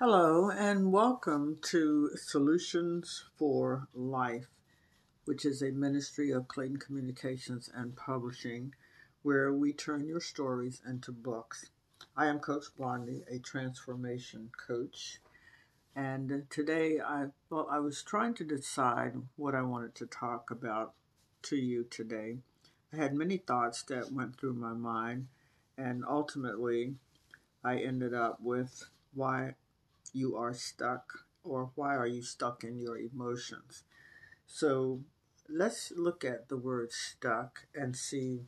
Hello, and welcome to Solutions for Life, which is a ministry of Clayton Communications and Publishing, where we turn your stories into books. I am Coach Blondie, a transformation coach, and today I well, I was trying to decide what I wanted to talk about to you today. I had many thoughts that went through my mind, and ultimately, I ended up with why you are stuck or why are you stuck in your emotions. So let's look at the word stuck and see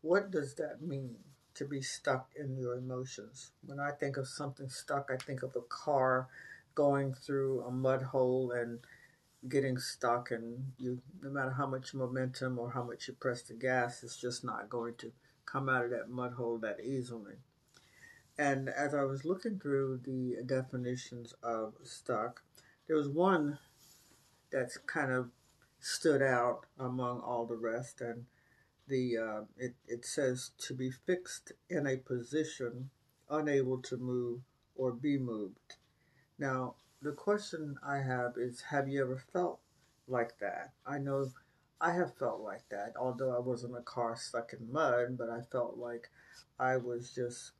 what does that mean to be stuck in your emotions. When I think of something stuck, I think of a car going through a mud hole and getting stuck and you no matter how much momentum or how much you press the gas, it's just not going to come out of that mud hole that easily. And as I was looking through the definitions of stuck, there was one that's kind of stood out among all the rest, and the uh, it it says to be fixed in a position, unable to move or be moved. Now, the question I have is, have you ever felt like that? I know I have felt like that, although I was in a car stuck in mud, but I felt like I was just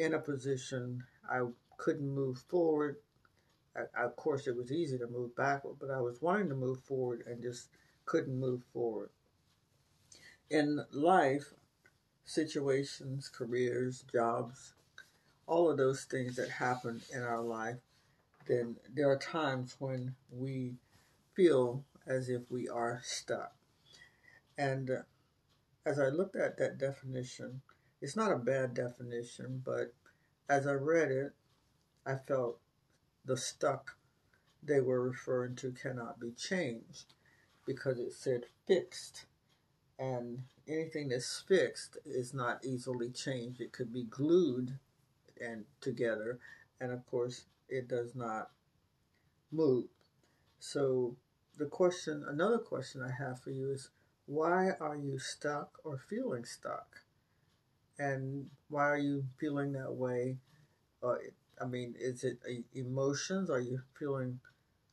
in a position I couldn't move forward. I, of course, it was easy to move backward, but I was wanting to move forward and just couldn't move forward. In life, situations, careers, jobs, all of those things that happen in our life, then there are times when we feel as if we are stuck. And uh, as I looked at that definition, it's not a bad definition, but as I read it, I felt the stuck they were referring to cannot be changed because it said fixed. And anything that's fixed is not easily changed. It could be glued and together, and of course, it does not move. So, the question, another question I have for you is why are you stuck or feeling stuck? And why are you feeling that way? Uh, I mean, is it emotions? Are you feeling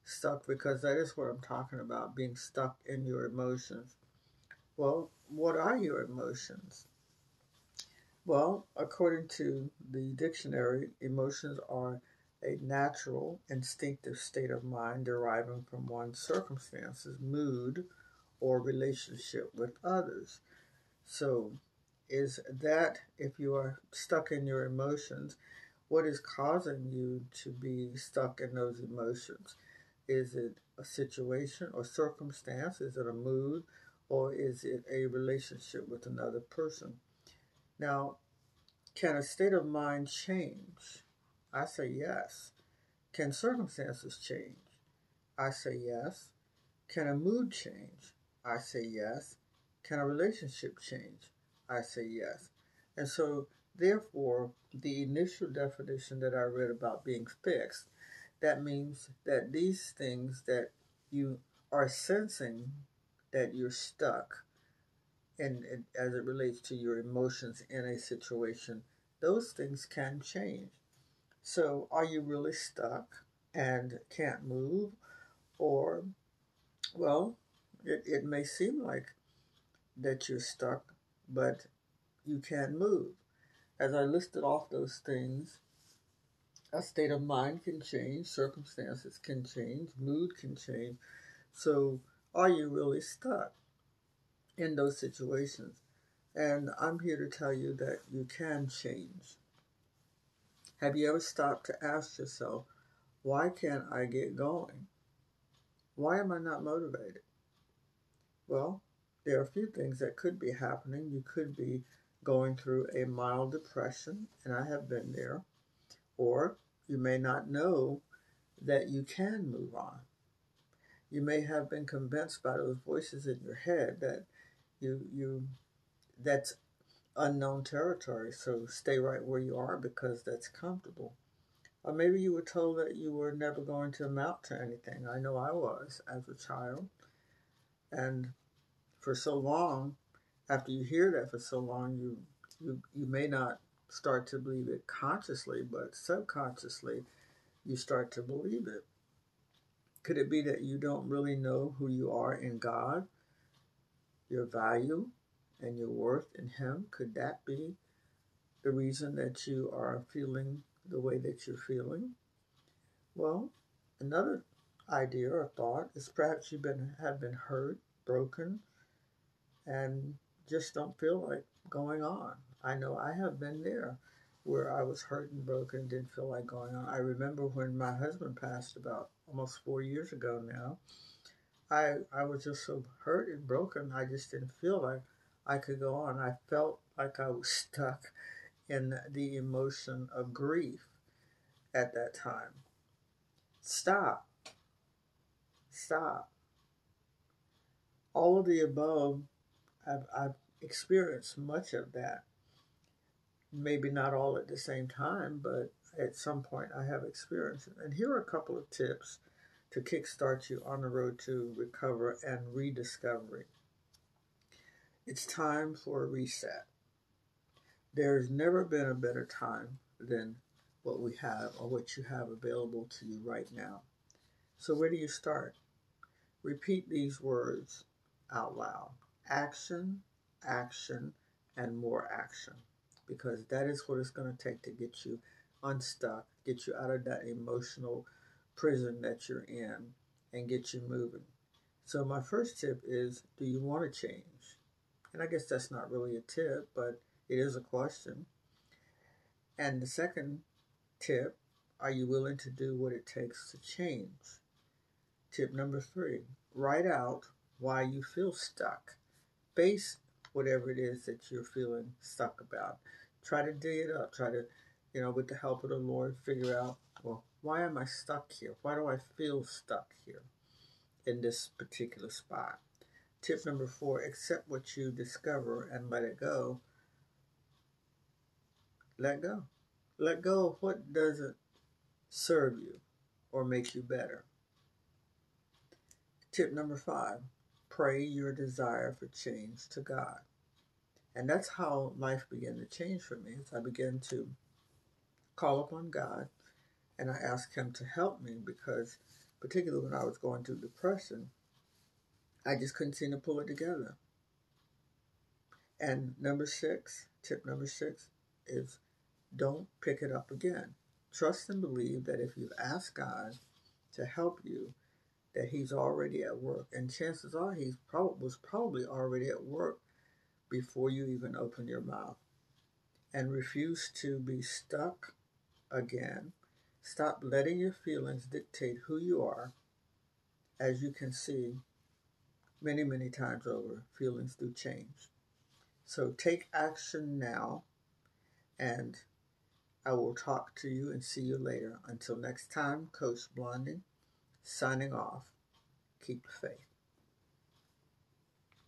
stuck? Because that is what I'm talking about, being stuck in your emotions. Well, what are your emotions? Well, according to the dictionary, emotions are a natural, instinctive state of mind deriving from one's circumstances, mood, or relationship with others. So, is that if you are stuck in your emotions, what is causing you to be stuck in those emotions? Is it a situation or circumstance? Is it a mood? Or is it a relationship with another person? Now, can a state of mind change? I say yes. Can circumstances change? I say yes. Can a mood change? I say yes. Can a relationship change? I say yes. And so, therefore, the initial definition that I read about being fixed, that means that these things that you are sensing that you're stuck, and, as it relates to your emotions in a situation, those things can change. So, are you really stuck and can't move? Or, well, it, it may seem like that you're stuck but you can move. As I listed off those things, a state of mind can change, circumstances can change, mood can change. So, are you really stuck in those situations? And I'm here to tell you that you can change. Have you ever stopped to ask yourself, why can't I get going? Why am I not motivated? Well, there are a few things that could be happening. You could be going through a mild depression, and I have been there, or you may not know that you can move on. You may have been convinced by those voices in your head that you you that's unknown territory, so stay right where you are because that's comfortable. Or maybe you were told that you were never going to amount to anything. I know I was as a child. And for so long, after you hear that for so long, you you you may not start to believe it consciously, but subconsciously, you start to believe it. Could it be that you don't really know who you are in God, your value, and your worth in Him? Could that be the reason that you are feeling the way that you're feeling? Well, another idea or thought is perhaps you've been have been hurt, broken, and just don't feel like going on. I know I have been there where I was hurt and broken, and didn't feel like going on. I remember when my husband passed about almost four years ago now. I I was just so hurt and broken. I just didn't feel like I could go on. I felt like I was stuck in the emotion of grief at that time. Stop. Stop. All of the above, I've, I've experienced much of that. Maybe not all at the same time, but at some point I have experienced it. And here are a couple of tips to kickstart you on the road to recover and rediscovery. It's time for a reset. There's never been a better time than what we have or what you have available to you right now. So, where do you start? Repeat these words out loud action, action, and more action. Because that is what it's going to take to get you unstuck, get you out of that emotional prison that you're in, and get you moving. So, my first tip is do you want to change? And I guess that's not really a tip, but it is a question. And the second tip are you willing to do what it takes to change? Tip number three write out why you feel stuck. Base whatever it is that you're feeling stuck about. Try to dig it up. Try to, you know, with the help of the Lord, figure out, well, why am I stuck here? Why do I feel stuck here in this particular spot? Tip number four accept what you discover and let it go. Let go. Let go of what doesn't serve you or make you better. Tip number five pray your desire for change to God. And that's how life began to change for me. As I began to call upon God and I asked Him to help me because, particularly when I was going through depression, I just couldn't seem to pull it together. And number six, tip number six is don't pick it up again. Trust and believe that if you ask God to help you, that He's already at work. And chances are He prob- was probably already at work before you even open your mouth. And refuse to be stuck again. Stop letting your feelings dictate who you are. As you can see, many, many times over, feelings do change. So take action now, and I will talk to you and see you later. Until next time, Coach Blondie, signing off. Keep the faith.